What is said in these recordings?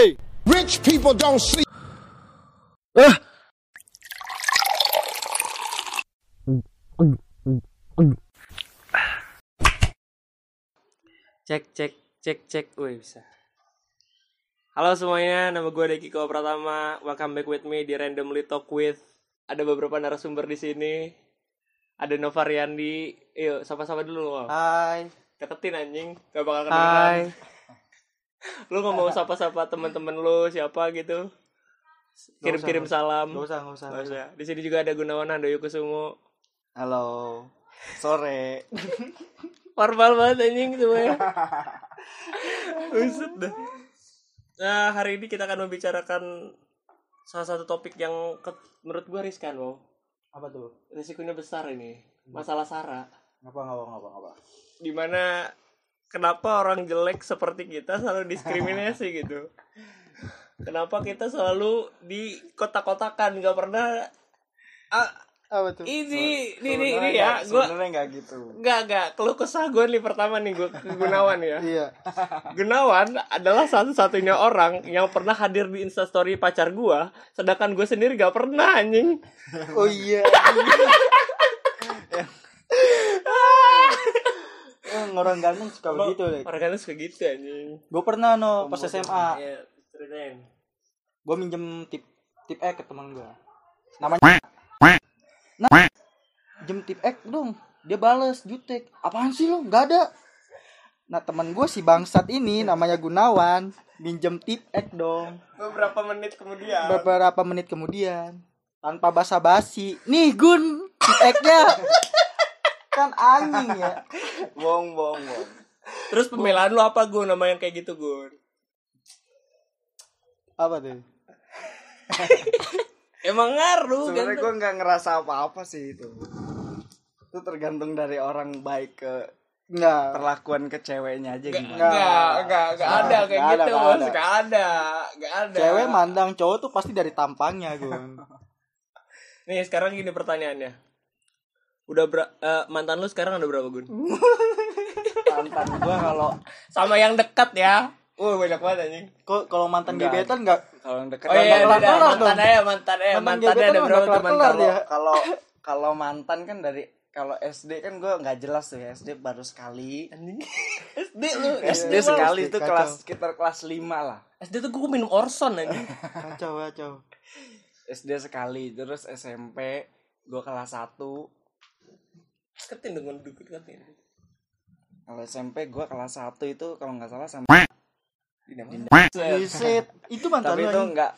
Hey, rich people don't sleep. Cek cek cek cek, wih bisa. Halo semuanya, nama gue Dekiko Pratama. Welcome back with me di Randomly Talk with. Ada beberapa narasumber di sini. Ada Nova Riandi. Yuk, sapa-sapa dulu. Hai. Deketin anjing, gak bakal kedengeran. Lu ngomong sapa-sapa teman-teman lu siapa gitu. Kirim-kirim salam. Gak usah, gak usah. Nggak usah. Di sini juga ada Gunawan Handoyo Kusumo. Halo. Sore. Formal banget anjing semuanya. Buset dah. Nah, hari ini kita akan membicarakan salah satu topik yang ke- menurut gua riskan, wow. Apa tuh? Risikonya besar ini. Masalah SARA. Ngapa ngapa ngapa ngapa? Di mana kenapa orang jelek seperti kita selalu diskriminasi gitu. Kenapa kita selalu di kotak-kotakan gak pernah ah, Apa tuh? ini ini ini, ini ya gua Sebenarnya enggak gitu. Enggak, enggak. Keluh kesah gue nih pertama nih gue ke Gunawan ya. Iya. Gunawan adalah satu-satunya orang yang pernah hadir di instastory pacar gue, sedangkan gue sendiri gak pernah anjing. Oh iya. Eh, orang ganteng suka begitu deh. Orang kan suka gitu anjing. Gue pernah no pas SMA. Iya. Gue minjem tip tip X ke teman gue. Namanya. Nah, jem tip X dong. Dia bales jutek. Apaan sih lo? Gak ada. Nah teman gue si bangsat ini namanya Gunawan minjem tip X dong. Beberapa menit kemudian. beberapa menit kemudian tanpa basa-basi nih Gun tag-nya kan anjing ya Bohong, bohong, bohong. Terus pembelaan lu apa gue nama yang kayak gitu gue? apa tuh Emang ngaruh Sebenarnya gue nggak ngerasa apa-apa sih itu. Itu tergantung dari orang baik ke enggak perlakuan ke ceweknya aja gimana. Enggak, enggak, enggak ada kayak ada, gitu, bos. ada. Enggak ada, enggak ada. cewek mandang cowok tuh pasti dari tampangnya Gun Nih sekarang gini pertanyaannya. Udah ber- eh, mantan lu sekarang ada berapa Gun? Mantan gue kalau Sama yang dekat ya. Wah banyak banget anjing. kok kalau mantan Enggak. gebetan enggak kalau yang deket Oh iya, kelar-kelar udah, dong. mantan aja, mantan aja, Mantan mantannya gebetan ada berapa teman kalau kalau kalau mantan kan dari kalau SD kan gue nggak jelas tuh ya SD baru sekali anjing. SD lu, SD Iya, sekali SD, itu kelas sekitar kelas 5 lah SD tuh gue minum Orson anjing. kacau kacau SD sekali terus SMP gue kelas 1 Deketin dengan dukut deketin. kalau SMP gue kelas 1 itu kalau nggak salah sama Buset. itu mantan tapi itu nggak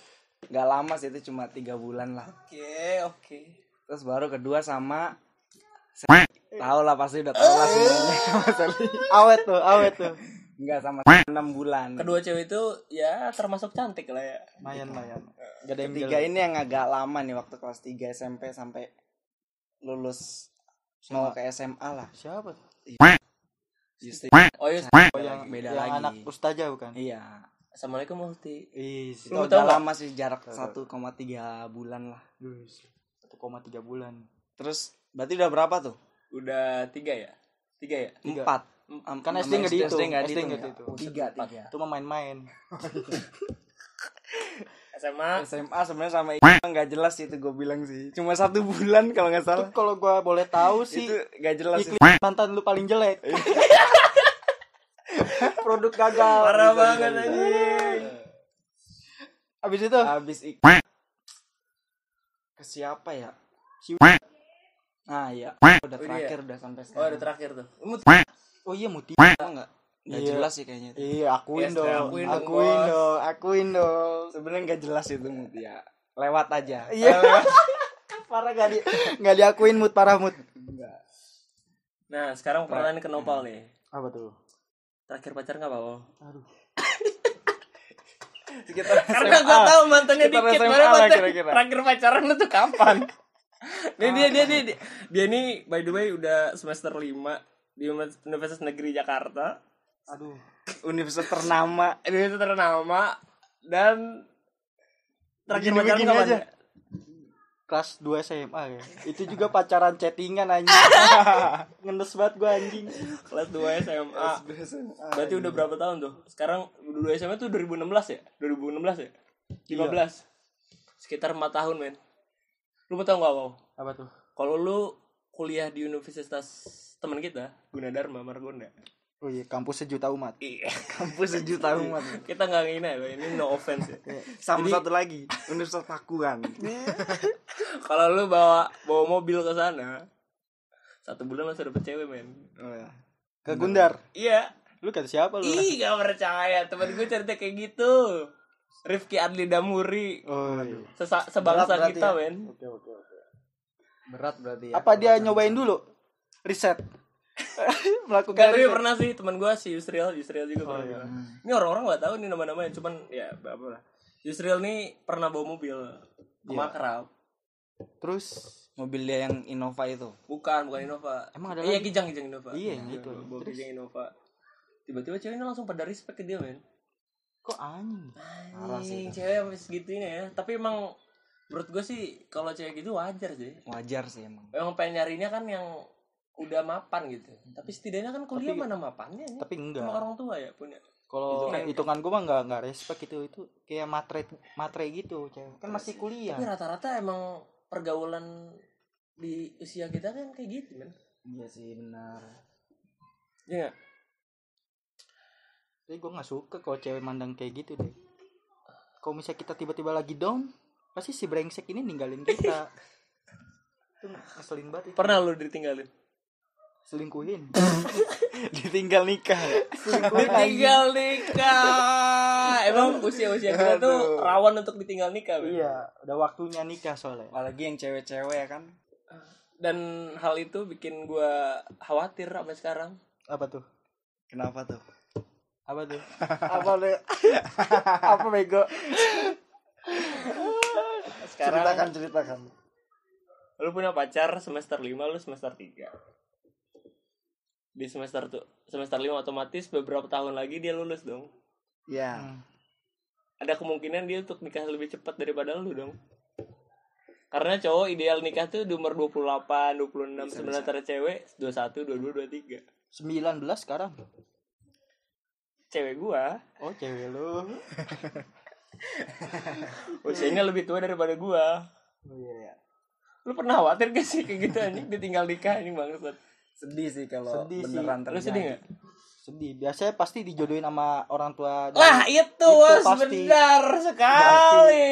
nggak lama sih itu cuma tiga bulan lah. Oke, oke. terus baru kedua sama tahu lah pasti udah tahu lah semuanya Mas Ali. awet tuh awet tuh. Nggak sama enam bulan. Kedua cewek itu ya termasuk cantik lah ya. lumayan lumayan. Gak ada yang tiga jelek. ini yang agak lama nih waktu kelas 3 SMP sampai lulus mau ke SMA lah. Siapa tuh? Justru. Oh iya, oh yang beda yang lagi. anak ustazah bukan? Iya. Assalamualaikum Multi. Ih, itu udah lama sih jarak 1,3 bulan lah. 1,3 bulan. terus berarti udah berapa tuh? Udah tiga ya? Tiga ya? Tiga. empat. Kan Sama SD nggak dihitung, SD nggak SD dihitung nggak ya? tiga tiga. Itu mah main-main. SMA SMA sebenarnya sama itu nggak jelas sih itu gue bilang sih. Cuma satu bulan kalau nggak Itu salah kalau gua boleh tahu sih itu nggak jelas sih. Mantan lu paling jelek. Produk gagal. parah Bisa, banget bisa, bisa. anjing. Abis itu? Habis ik ke siapa ya? Si- ah iya. Udah Oh, terakhir udah sampai Oh, sekarang. udah terakhir tuh. oh iya Muti. Oh, nggak nggak Iya. jelas sih kayaknya itu. Iya, akuin Yes, dong. akuin dong, Akuin dong, akuin dong. sebenarnya nggak jelas itu Mutia lewat aja Iya. Parah gak di gak diakuin mut parah mut. Nah, sekarang pertanyaan ke Nopal nih. Apa tuh? Terakhir pacar nggak Pak? Aduh. sekitar Karena gue tahu mantannya Sekitar dikit. Mana mantan kira-kira. terakhir pacaran tuh kapan? Nih dia dia dia dia, dia nih by the way udah semester 5 di Universitas Negeri Jakarta. Aduh. universitas ternama Universitas ternama dan terakhir pacaran kapan? aja. kelas 2 SMA ya itu juga pacaran chattingan anjing ngendes banget gue anjing Kelas 2 SMA. Berarti udah berapa tahun tuh? Sekarang dua SMA tuh 2016 ya? 2016 ya? 15. Sekitar 4 tahun, men. Lu mau tau gak, Wow? apa tuh Kalau lu kuliah di universitas teman kita, Gunadarma Margonda. Oh iya kampus sejuta umat Iya. kampus sejuta umat kita nggak ngina ya, ini no offense ya. sama satu lagi Universitas Pakuan Kalau lu bawa bawa mobil ke sana, satu bulan langsung dapet cewek, men. oh, ya. ke Gundar Iya. lu kata siapa lu Ih, gak percaya. Temen gue cerita kayak gitu. Rifki Adli Damuri. oh iya. Sesa, sebangsa Berat kita, ya? men. oke oke oke berat berarti ya apa dia nyobain dulu riset melakukan Gak tapi pernah sih teman gue si Yusriel, Yusriel juga pernah. iya. Ini orang-orang gak tahu nih nama-namanya, cuman ya apa lah. Yusriel nih pernah bawa mobil ke Makrab. terus mobil dia yang Innova itu Bukan, bukan Innova. Emang ada Iya, lagi? Kijang, Kijang Innova. Iya, yang itu. Bawa Terus? Kijang Innova. Tiba-tiba ceweknya langsung pada respect ke dia, men. kok anjing Anjing, cewek sampai segitunya ya. Tapi emang menurut gue sih kalau cewek gitu wajar sih. wajar sih emang Emang pengen nyarinya kan yang udah mapan gitu. Tapi setidaknya kan kuliah Tapi- mana mapannya ya. tapi enggak Sama orang tua ya punya. kalau Itu kan- hitungan gue mah nggak nggak respect itu itu kayak matre matre gitu cewek kan masih kuliah Tapi rata-rata emang pergaulan di usia kita kan kayak gitu, men. iya sih benar Iya nggak? tapi gue nggak suka kalau cewek mandang kayak gitu deh kalau misalnya kita tiba-tiba lagi down pasti si brengsek ini ninggalin kita itu ngeselin banget itu. Pernah lu ditinggalin? Selingkuhin. Ditinggal nikah. Ya Ditinggal nikah. Emang usia-usia kita tuh rawan untuk ditinggal nikah, iya udah waktunya nikah soalnya. Apalagi yang cewek-cewek ya kan? Dan hal itu bikin gua khawatir sampai sekarang. apa tuh? Kenapa tuh? Apa tuh? Apa tuh apa bego? Sekarang ceritakan ceritakan. Lu punya pacar semester 5 lu semester 3 di semester tuh semester 5 otomatis beberapa tahun lagi dia lulus dong. Ya. Ada kemungkinan dia untuk nikah lebih cepat daripada lu dong. Karena cowok ideal nikah tuh di umur 28, 26 sementara cewek 21, 22, 23 19 sekarang. Cewek gua. Oh cewek lu. Usianya lebih tua daripada gua. Oh iya lu pernah khawatir gak sih kayak gitu anjing? Ditinggal nikah anjing banget sedih sih kalau Sedih sih. beneran lu terjadi sedih gak? sedih biasanya pasti dijodohin sama orang tua Wah itu, Itu pasti. benar sekali.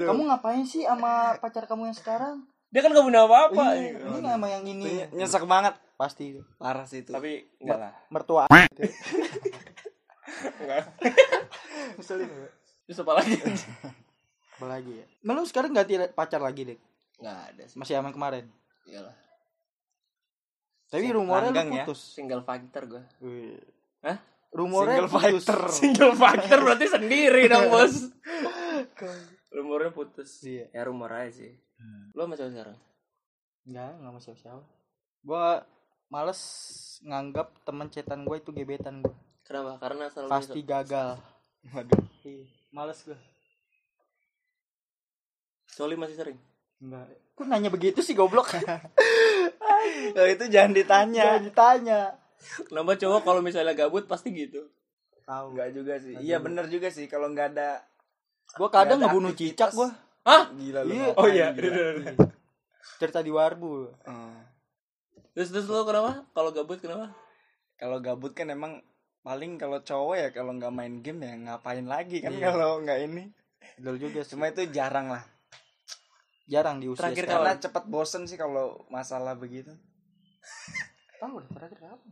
kamu ngapain sih sama pacar kamu yang sekarang Dia kan gak punya apa-apa. Iya, ini sama yang ini nyesek banget pasti parah sih itu Tapi enggak lah. mertua Enggak. ngeselin ya Terus apa lagi? apa lagi ya Nah, lu sekarang ganti pacar lagi deh Enggak ada sih. masih sama yang kemarin Iyalah. Tapi rumornya lu ya. putus Single fighter gue. Hah? rumornya Single putus fighter. Single fighter berarti sendiri dong bos. Rumornya putus. Iya. Ya rumor aja sih. Lu sama siapa sekarang? enggak enggak sama siapa-siapa gua males nganggap teman cetan gue itu gebetan gue Kenapa? Karena selalu pasti gagal waduh Iya, males gue Soli masih sering. enggak kok nanya begitu sih goblok Oh, itu jangan ditanya Jangan ditanya Kenapa cowok kalau misalnya gabut pasti gitu? tahu Enggak juga sih iya bener juga sih kalau nggak ada gua kadang Nggak ada ngebunuh cicak gua Hah? gila lu Iya. Oh iya. gila. cerita di warbu Oh. Terus terus lu kenapa? Kalau gabut kenapa? kalau gabut kan emang paling kalau cowok ya kalau nggak main game ya ngapain lagi kan Iya. kalau nggak ini Betul juga sih. cuma itu jarang lah jarang di usia Terakhir sekarang. karena cepet bosen sih kalau masalah begitu tahu deh terakhir apa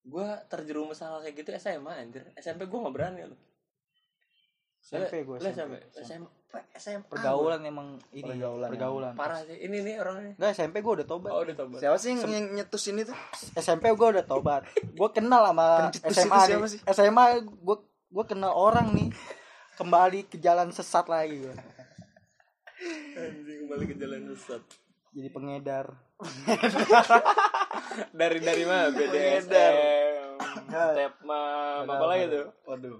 Gue terjerumus hal kayak gitu SMA anjir. SMP gue gak berani loh. SMP gue SMP. SMP. SMP. pergaulan emang ini Pergaulan, pergaulan Parah sih. Ini nih orangnya. Enggak SMP gue udah tobat Oh udah tobat. siapa sih yang nyetus ini tuh SMP gue udah tobat gue kenal sama Pencetus SMA nih. sih? SMA gue gue kenal orang nih kembali ke jalan sesat lagi gue Anjing kembali ke jalan sesat. jadi pengedar Dari dari mana? BDSM. Step mom. Apa lagi tuh? waduh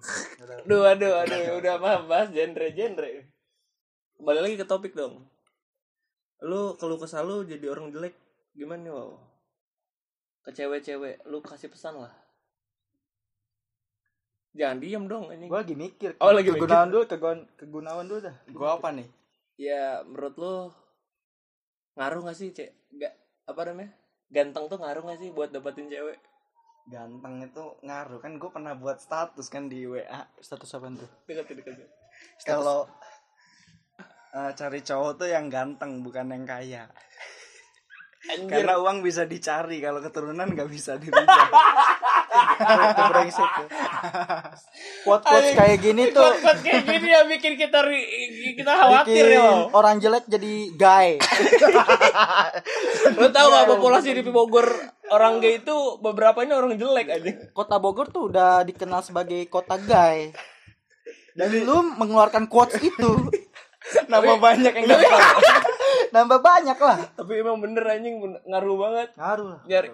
Aduh, aduh, aduh. Udah mah bahas genre-genre. Kembali lagi ke topik dong. lu kalau kesal lu jadi orang jelek gimana wow ke cewek-cewek lu kasih pesan lah jangan diem dong ini Gue lagi mikir. Oh, lagi mikir. kegunaan dulu, kegunaan, kegunaan dulu dah. Gua apa nih? Ya menurut lu ngaruh gak sih cek gak apa namanya ganteng tuh ngaruh gak sih buat dapetin cewek Ganteng itu ngaruh kan gue pernah buat status kan di WA. Status apa tuh? deketin deketin Kalau eh, cari cowok tuh yang ganteng bukan yang kaya. Anjir. Karena uang bisa dicari kalau keturunan nggak bisa dirubah. Itu brengsek tuh. Quote-quote kayak gini tuh Quote-quote kayak gini ya bikin kita kita khawatir bikin ya orang jelek jadi gay. Lo tau gak populasi di Bogor orang gay itu beberapa ini orang jelek aja. Kota Bogor tuh udah dikenal sebagai kota gay. Dan lu mengeluarkan quotes itu Nama banyak yang nambah banyak lah. Tapi emang bener anjing ngaruh banget. Ngaruh lah. Nyari.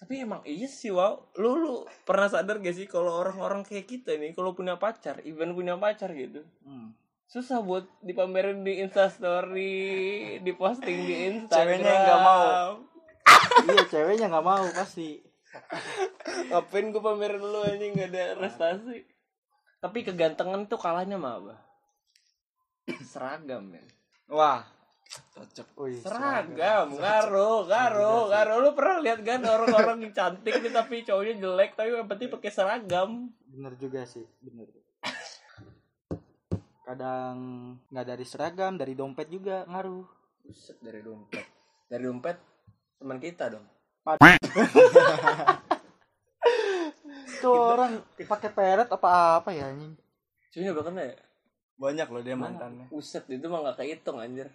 Tapi emang iya sih wow. Lu lu pernah sadar gak sih kalau orang-orang kayak kita nih kalau punya pacar, even punya pacar gitu. Hmm. Susah buat dipamerin di Insta story, diposting di Instagram. Ceweknya nggak mau. iya ceweknya nggak mau pasti. Ngapain gue pamerin lu anjing gak ada prestasi. Tapi kegantengan tuh kalahnya mah apa? Seragam ya. Wah, cocok. Seragam, ngaruh, ngaruh, ngaruh. Lu pernah lihat kan orang-orang yang cantik nih tapi cowoknya jelek tapi yang penting pakai seragam. bener juga sih, bener. Kadang nggak dari seragam, dari dompet juga ngaruh. Buset dari dompet. Dari dompet teman kita dong. Tuh orang pakai peret apa apa ya anjing. Cuy udah kena ya? Banyak loh dia mantannya. Buset itu mah gak kehitung anjir.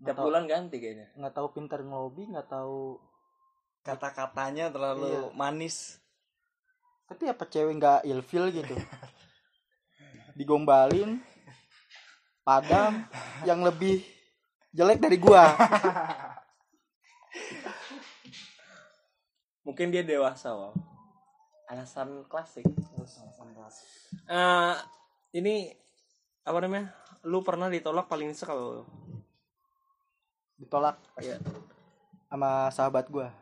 Tiap tahu. bulan ganti kayaknya. Nggak tahu pintar ngelobi, nggak tahu. Kata-katanya terlalu Iya. manis. Tapi apa cewek nggak ilfil gitu? Digombalin, padam, yang lebih jelek dari gua. Mungkin dia dewasa, wow. Alasan klasik. Eh, ini apa namanya? Lu pernah ditolak paling nyesek kalau Ditolak ya sama sahabat gua.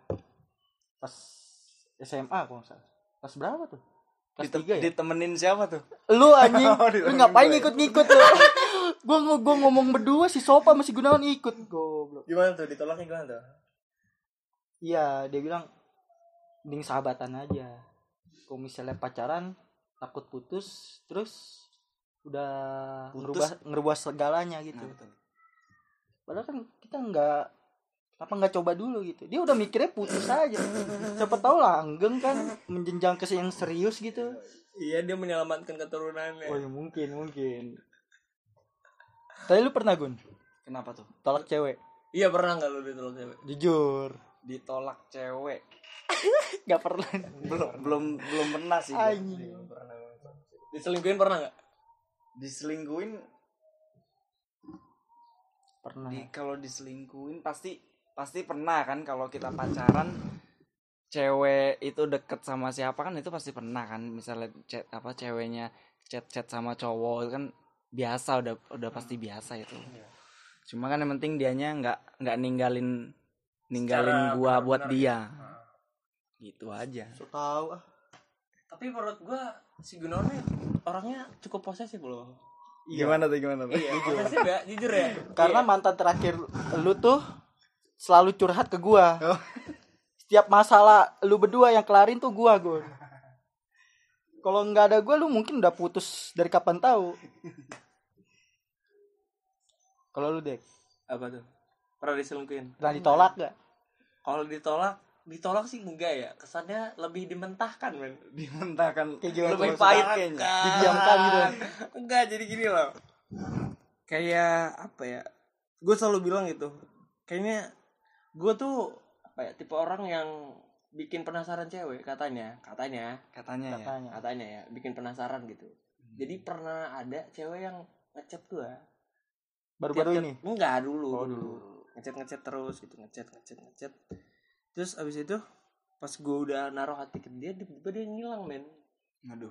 Pas SMA nggak salah. Pas berapa tuh? Kelas Dite- tiga ya? Ditemenin siapa tuh? Lu anjing, Oh, lu ngapain gue. ngikut-ngikut lu? gua, gua, gua ngomong berdua si Sopa masih Gunawan ikut goblok. gimana tuh ditolaknya gimana tuh? Iya, dia bilang mending sahabatan aja. Kalau misalnya pacaran takut putus, terus udah Putus. ngerubah ngerubah segalanya gitu. Nah, betul. Padahal kan kita nggak apa nggak coba dulu gitu. Dia udah mikirnya putus aja. Siapa tahu langgeng kan menjenjang ke yang serius gitu. Iya dia menyelamatkan keturunannya. Oh ya mungkin mungkin. Tapi lu pernah Gun Kenapa tuh? Tolak cewek? Iya pernah nggak lu ditolak cewek? Jujur. Ditolak cewek. Nggak pernah. Belum belum belum pernah sih. Diselingkuhin pernah nggak? Diselingkuhin Pernah. di kalau diselingkuhin pasti pasti pernah kan kalau kita pacaran cewek itu deket sama siapa kan itu pasti pernah kan. Misalnya chat apa ceweknya chat chat sama cowok itu kan biasa udah udah pasti biasa itu. Cuma kan yang penting dianya nggak nggak ninggalin ninggalin Secara gua buat benar-benar dia. Gitu aja. So tahu ah. Tapi menurut gua si Gunawan orangnya cukup posesif loh. Gimana tuh gimana tuh Iya, posesif ya, jujur ya. Karena Iya. mantan terakhir lu tuh selalu curhat ke gua. Oh. Setiap masalah lu berdua yang kelarin tuh gua, Gun. Kalau nggak ada gua lu mungkin udah putus dari kapan tahu. Kalau lu dek, apa tuh? Pernah diselingkuhin? pernah ditolak gak? Kalau ditolak, ditolak sih enggak ya. Kesannya lebih dimentahkan, men. dimentahkan Kayak gimana lebih pahit kayaknya Didiamkan gitu. Enggak, jadi gini loh. Kayak apa ya? Gue selalu bilang gitu. Kayaknya gue tuh apa ya? Tipe orang yang bikin penasaran cewek katanya, katanya, katanya ya Katanya. katanya ya, bikin penasaran gitu. Jadi pernah ada cewek yang ngechat gue. Baru-baru ini. Enggak dulu, Oh, dulu. Ngechat ngechat terus gitu, ngechat ngechat ngechat. Terus abis itu pas gue udah naruh hati ke dia, tiba-tiba dia ngilang men. aduh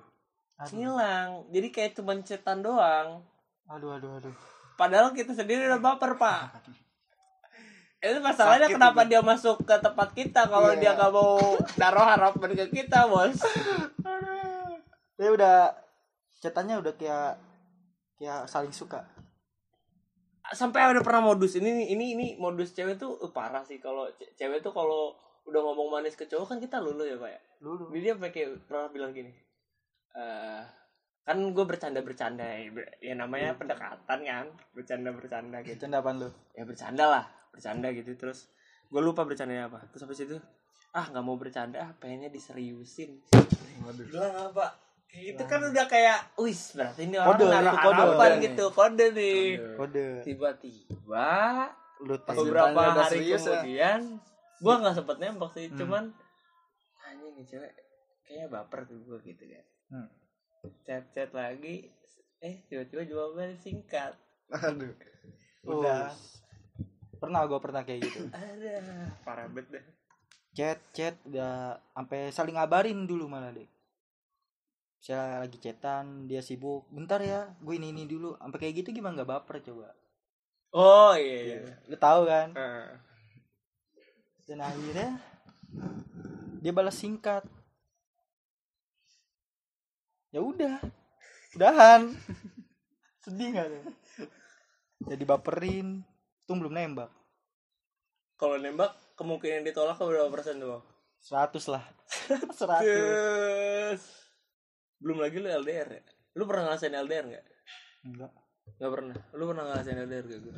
Aduh, Ngilang. Jadi kayak cuman chatan doang. aduh, aduh, aduh. Padahal kita sendiri udah baper pak. itu masalahnya Sakit kenapa itu. dia masuk ke tempat kita kalau Iya. dia nggak mau naruh harapan ke kita bos Dia udah cetannya udah kayak kayak saling suka. Sampai ada pernah modus ini ini ini modus cewek tuh eh, parah sih kalau ce- cewek tuh kalau udah ngomong manis ke cowok kan kita lulu ya pak ya? Dulu. Jadi dia pakai pernah bilang gini eh kan gue bercanda bercanda ya, ya namanya pendekatan kan bercanda bercanda gitu. Bercanda apaan lu? ya bercanda lah bercanda gitu terus gue lupa bercandanya apa. Terus habis itu ah nggak mau bercanda ah pengennya diseriusin. Bilang apa itu kan udah kayak wis berarti ini orang Kode, naruh kode. harapan Kode nih. gitu kode nih Kode. tiba-tiba Lu beberapa hari serius ya. kemudian gua nggak sempet nembak sih Hmm. cuman anjing nih cewek kayaknya baper tuh gua gitu kan Hmm. chat chat lagi eh tiba-tiba jawabannya singkat Aduh. Udah. Pernah gua pernah kayak gitu. ada parah banget dah Chat chat udah sampai saling ngabarin dulu malah deh. Saya lagi chatan, dia sibuk. Bentar ya, gue ini ini dulu. Sampai kayak gitu gimana nggak baper coba? oh iya iya Lu tahu kan? Eh, Dan akhirnya dia balas singkat. Ya udah, udahan. Sedih gak tuh? Jadi baperin, tuh belum nembak. kalau nembak kemungkinan ditolak berapa persen tuh Bang? 100 lah. 100. Belum lagi lu LDR ya lu pernah ngerasain LDR nggak Enggak. nggak pernah lu pernah ngerasain LDR gak gue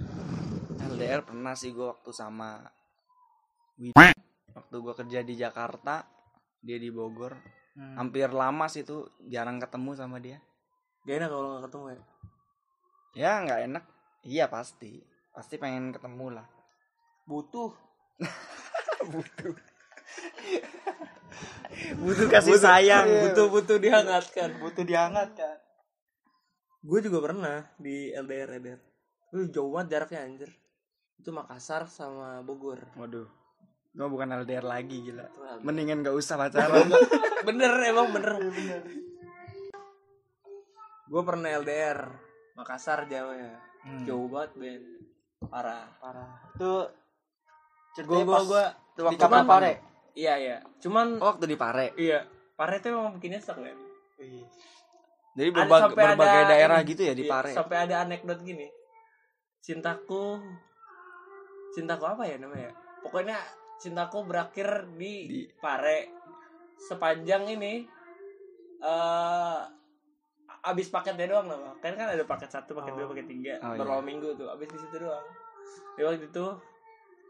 LDR pernah sih gue waktu sama. Waktu gue kerja di Jakarta, dia di Bogor. Hmm. Hampir lama sih tuh jarang ketemu sama dia. gak enak kalau nggak ketemu ya Ya nggak enak. Iya pasti. Pasti pengen ketemu lah. Butuh. Butuh kasih sayang. butuh-butuh dihangatkan Butuh dihangatkan. gue juga pernah di LDR LDR lu jauh banget jaraknya anjir itu Makassar sama Bogor Waduh. Gue bukan LDR lagi gila. LDR. Mendingan gak usah pacaran. bener emang bener gue pernah LDR Makassar jauh ya Hmm. jauh banget Ben parah Parah. Itu gue ceritanya gue gue di kapal pare. Iya iya. Cuman Oh, waktu di Pare. iya. Pare itu emang bikin nyesek men. Jadi Ada- berbag- sampai ada berbagai daerah ini, gitu ya di iya, Pare. sampai ada anekdot gini. Cintaku cintaku apa ya namanya? Pokoknya cintaku berakhir di, Di- pare. Sepanjang ini eh abis paketnya doang lah kan kan ada paket satu paket dua Oh. paket tiga. Oh, beberapa minggu tuh. Abis di situ doang. Ya waktu itu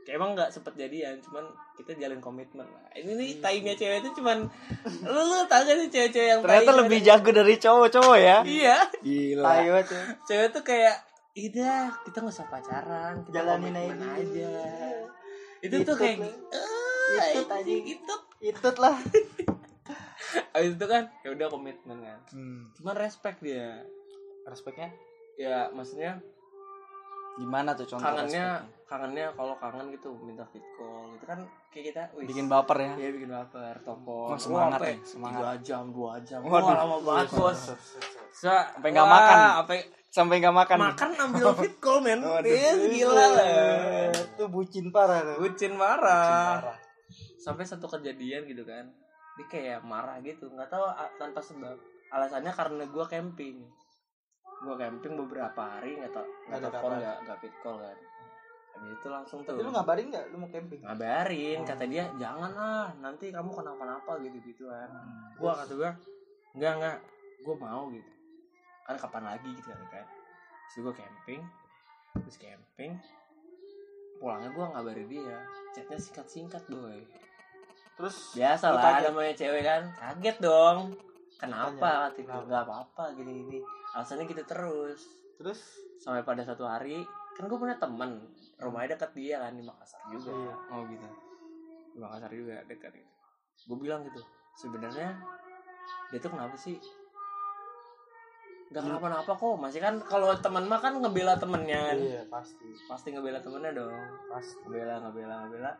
kayak emang nggak sempet jadian cuman kita jalin komitmen lah ini nih tainya cewek itu cuman lu lu tau gak sih cewek-cewek yang Ternyata tai lebih jago dari cowok-cowok ya. iya Gila. Tai banget cewek tuh kayak Ida kita nggak usah pacaran kita Jalanin komitmen aja." aja itu Itut tuh kayak Itut anjing, itu Itut lah. abis itu kan ya udah komitmen kan Hmm. cuman respect dia Respeknya? ya maksudnya Gimana tuh contoh kangennya kangennya kalau kangen gitu minta fit call itu kan kayak kita wih, bikin baper ya. Iya bikin baper, telepon. Wah, semangat ya, semangat. Dua jam, dua jam. Waduh. Wah, lama banget bos. Sampai nggak makan. Sampai Sampai nggak makan. makan ambil fit call men. Iya, gila lah. Itu bucin parah tuh. Bucin marah. Sampai satu kejadian gitu kan. Dia kayak marah gitu, nggak tahu tanpa sebab. Alasannya karena gua camping. Gua camping beberapa hari nggak tau nggak Nggak telepon nggak nggak fit call kan. Habis itu langsung tuh. Tapi lu ngabarin nggak lu mau camping? ngabarin kata dia jangan ah nanti kamu kenapa-napa gitu gituan gua kata gua enggak enggak gua mau gitu. Kan kapan lagi? gitu kan kan terus gua camping terus camping. Pulangnya gua ngabarin dia. Chatnya singkat-singkat boy. Terus biasa lah namanya cewek kan. Kaget dong kenapa? Kenapa? nggak apa-apa gini gini. Alasannya gitu terus. Terus? Sampai pada satu hari kan gue punya teman rumahnya dekat dia kan di Makassar juga. Iya. oh gitu. Di Makassar juga dekat gitu. Gue bilang gitu sebenarnya dia tuh kenapa sih? Gak kenapa-napa kok. Masih kan kalau teman mah kan ngebela temennya kan. Iya, pasti. pasti ngebela temennya dong. Pasti. ngebela ngebela ngebela.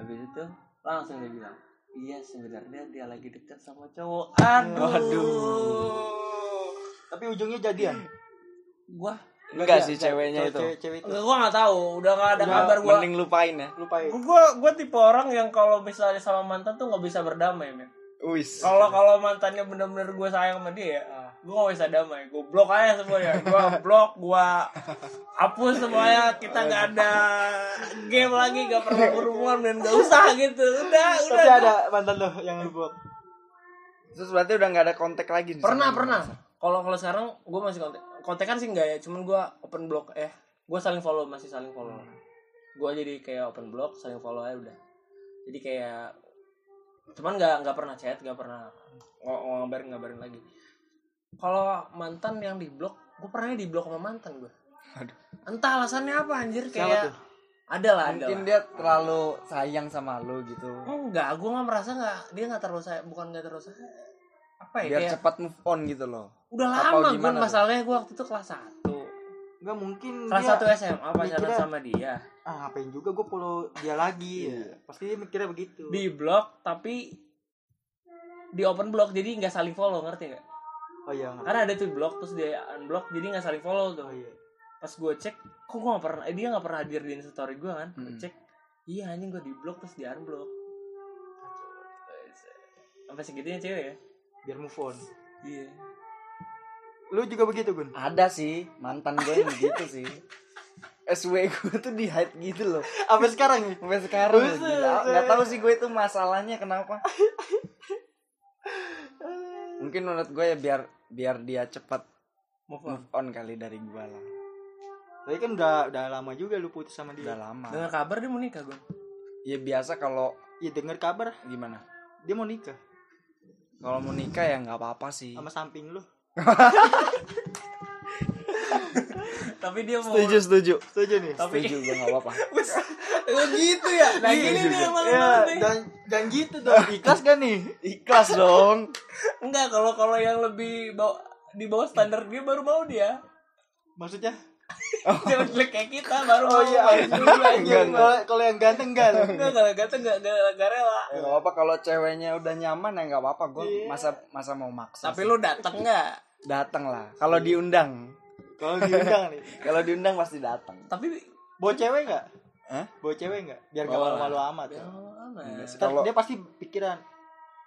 Habis itu langsung dia bilang iya sebenarnya dia lagi deket sama cowok aduh Waduh. Tapi ujungnya jadian. gua Enggak sih ceweknya itu. cewek, cewek itu Enggak, gua nggak tahu. Udah nggak ada kabar gua. Mending lupain ya. lupain Gua gua tipe orang yang kalau misalnya sama mantan tuh nggak bisa berdamai, men. Kalau kalau mantannya bener-bener gue sayang sama dia, gue gak bisa damai. Gue blok aja semuanya. Gue blok, gue hapus semuanya. Kita nggak ada game lagi, gak pernah berhubungan dan gak usah gitu. Udah, udah. tapi ada mantan lo yang lu blok Terus berarti udah nggak ada kontak lagi. Pernah, sana? pernah. Kalau kalau sekarang gue masih kontak. Kontekan sih enggak ya, cuman gue open block. Eh, gue saling follow, masih saling follow. Gue jadi kayak open block, saling follow aja udah. Jadi kayak cuman nggak nggak pernah chat, nggak pernah ng- ngabarin ngabarin lagi. Kalau mantan yang di blok, gue pernah di blok sama mantan gue. Entah alasannya apa anjir Siapa kayak tuh? ada lah, ada Mungkin lah. dia terlalu sayang sama lu gitu. Enggak, gue nggak merasa nggak dia nggak terlalu saya, bukan nggak terlalu saya. Apa ya? Biar kayak, cepat move on gitu loh. udah lama gue masalahnya gue waktu itu kelas 1 Enggak mungkin kelas dia 1 SMA pacaran mikirnya- sama dia. Ah ngapain juga gue follow dia lagi Iya. ya. pasti dia mikirnya begitu. Di blok tapi di open block jadi nggak saling follow ngerti nggak? Oh iya nggak karena ada tuh blok terus dia unblock jadi nggak saling follow tuh. Oh iya. Pas gue cek kok gue nggak pernah eh, dia nggak pernah hadir di story gue kan? Hmm. cek iya anjing gue di blok terus di unblock. Sampai segitunya cewek ya? Biar move on. Iya lu juga begitu gun Ada sih mantan gue yang begitu sih. SW gue tuh di hide gitu loh. apa sekarang ya Sampai sekarang loh, gila. buset. Nggak tahu sih gue itu masalahnya kenapa. Mungkin menurut gue ya biar biar dia cepat move on move on kali dari gue lah. tapi kan udah udah lama juga lu putus sama dia Udah lama. dengar kabar dia mau nikah gue Ya biasa kalau iya denger kabar gimana? dia mau nikah Kalau mau nikah ya nggak apa-apa sih. sama samping lu tapi dia mau Setuju setuju. setuju nih Tapi- Setuju gue nggak apa-apa. Oh, gitu ya nah gini nih emang ya nih. dan dan gitu dong ikhlas gak nih Ikhlas dong. enggak kalau kalau yang lebih bawa di bawah standar dia baru mau dia maksudnya Jangan jelek kayak kita baru oh mau. iya kalau yang ganteng enggak lu Enggak kalau ganteng enggak enggak enggak rela. Ya nggak apa kalau ceweknya udah nyaman ya nggak apa-apa. Gue Iya. masa masa mau maksa. Tapi sih. lu datang enggak? datang lah. Kalau diundang. kalau diundang nih Kalau diundang pasti datang. Tapi bawa cewek enggak Hah? bawa cewek enggak biar gak malu-malu amat ya Enggak Kalau dia pasti pikiran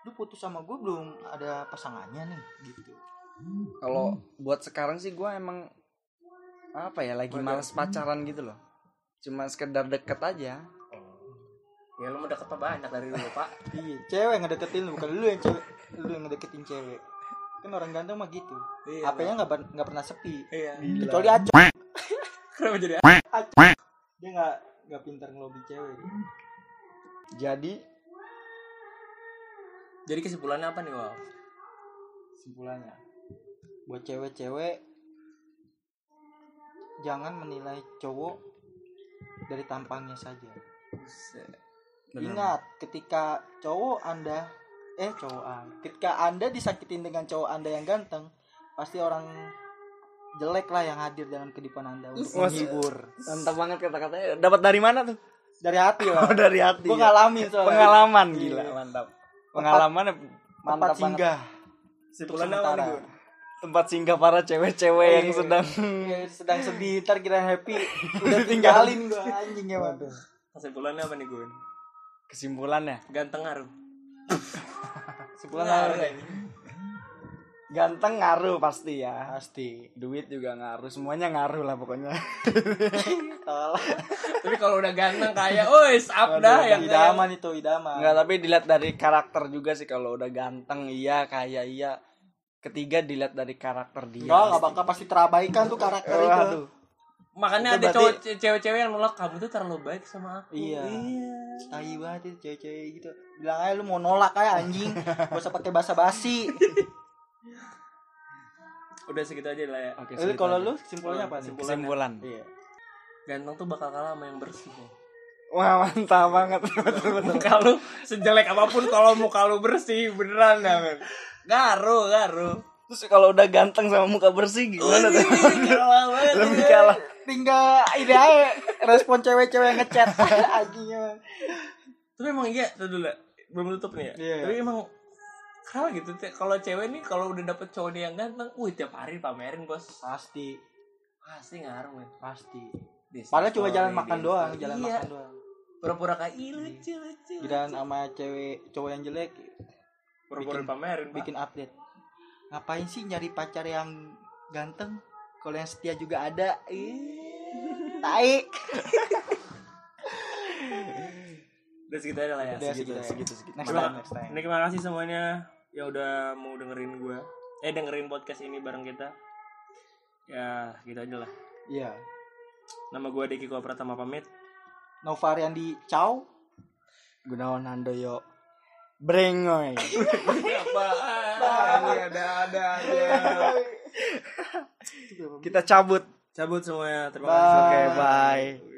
lu putus sama gue belum ada pasangannya nih gitu kalau buat sekarang sih gue emang apa ya lagi males pacaran gitu loh. Cuma sekedar deket aja. ya lu mau deket apa banyak dari dulu, Pak. iya cewek ngedeketin lu bukan lu yang cewek lu yang ngedeketin cewek kan orang ganteng mah gitu Iya. HP-nya nggak nggak pernah sepi Iya. kecuali acok Kenapa jadi dia nggak nggak pintar ngelobi cewek Jadi Jadi kesimpulannya apa nih, Wow? simpulannya buat cewek-cewek jangan menilai cowok dari tampangnya saja. Bener. ingat ketika cowok anda eh cowok anda ketika anda disakitin dengan cowok anda yang ganteng pasti orang jelek lah yang hadir dalam kehidupan anda untuk Mas- menghibur mantap banget kata-katanya. Dapat dari mana tuh? dari hati lah Oh dari hati. gue ya. ngalamin soalnya Pengalaman Iya. gila mantap. Pengalaman mantap banget. singgah Kesimpulannya apa nih? Tempat singgah para cewek-cewek yang Iya. sedang Ya, sedang sedih ntar kira happy udah tinggalin gue anjing ya waduh Kesimpulannya apa nih, Gun? kesimpulannya Ganteng ngaruh. sebulan Ngaruh, ganteng ngaruh pasti ya. pasti Duit juga ngaruh, semuanya ngaruh lah pokoknya. tolong Tapi kalau udah ganteng kayak, "Woi, up dah yang idaman itu idaman Enggak, tapi dilihat dari karakter juga sih kalau udah ganteng iya, kaya iya. Ketiga dilihat dari karakter dia. Enggak, enggak bakal pasti terabaikan tuh karakter itu. Makanya Itu ada berarti- cowok ce- cewek-cewek yang nolak kamu tuh terlalu baik sama aku. Iya. Tai banget itu cewek-cewek gitu. Bilang aja lu mau nolak aja anjing. Gak usah pakai basa-basi. Udah segitu aja lah ya. Oke, Jadi segitu kalau lu kesimpulannya apa nih? kesimpulan. Iya. Ganteng tuh bakal kalah sama yang bersih. Wah, mantap banget. Betul, betul. muka lu sejelek apa pun kalau muka lu bersih beneran dah men garu garu Terus kalau udah ganteng sama muka bersih gimana tuh? Kalah banget Lebih ya. kalah. Tinggal ini aja respon cewek-cewek yang ngechat anjing emang. tapi emang iya tuh dulu belum tutup nih ya Iya. tapi emang kalah gitu kalau cewek nih kalau udah dapet cowok nih yang ganteng wih tiap hari pamerin bos Pasti. pasti ngaruh men pasti padahal cuma jalan makan doang jalan Iya. makan doang pura-pura kayak lucu lucu Giliran sama cewek cowok yang jelek bikin- pamerin bikin update ngapain sih nyari pacar yang ganteng kalau yang setia juga ada tai udah segitu aja lah ya Udah, segitu, segitu, aja. segitu, segitu. Next time, next time. Ini terima kasih semuanya yang udah mau dengerin gua. Eh dengerin podcast ini bareng kita. Ya, gitu aja lah. Iya. Nama gua Deki Ko Pratama pamit. Novarian di Chow. Gunawan Handoyo. Brengoy. Apaan? ada ada aja. Kita cabut. Cabut semuanya. Terima Bye. kasih. Oke, bye.